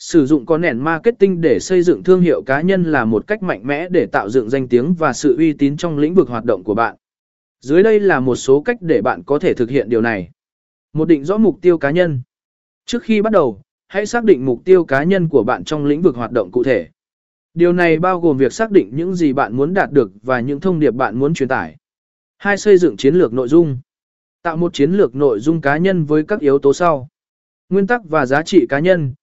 Sử dụng con nền marketing để xây dựng thương hiệu cá nhân là một cách mạnh mẽ để tạo dựng danh tiếng và sự uy tín trong lĩnh vực hoạt động của bạn. Dưới đây là một số cách để bạn có thể thực hiện điều này. Một định rõ mục tiêu cá nhân. Trước khi bắt đầu, hãy xác định mục tiêu cá nhân của bạn trong lĩnh vực hoạt động cụ thể. Điều này bao gồm việc xác định những gì bạn muốn đạt được và những thông điệp bạn muốn truyền tải. Hai xây dựng chiến lược nội dung. Tạo một chiến lược nội dung cá nhân với các yếu tố sau. Nguyên tắc và giá trị cá nhân,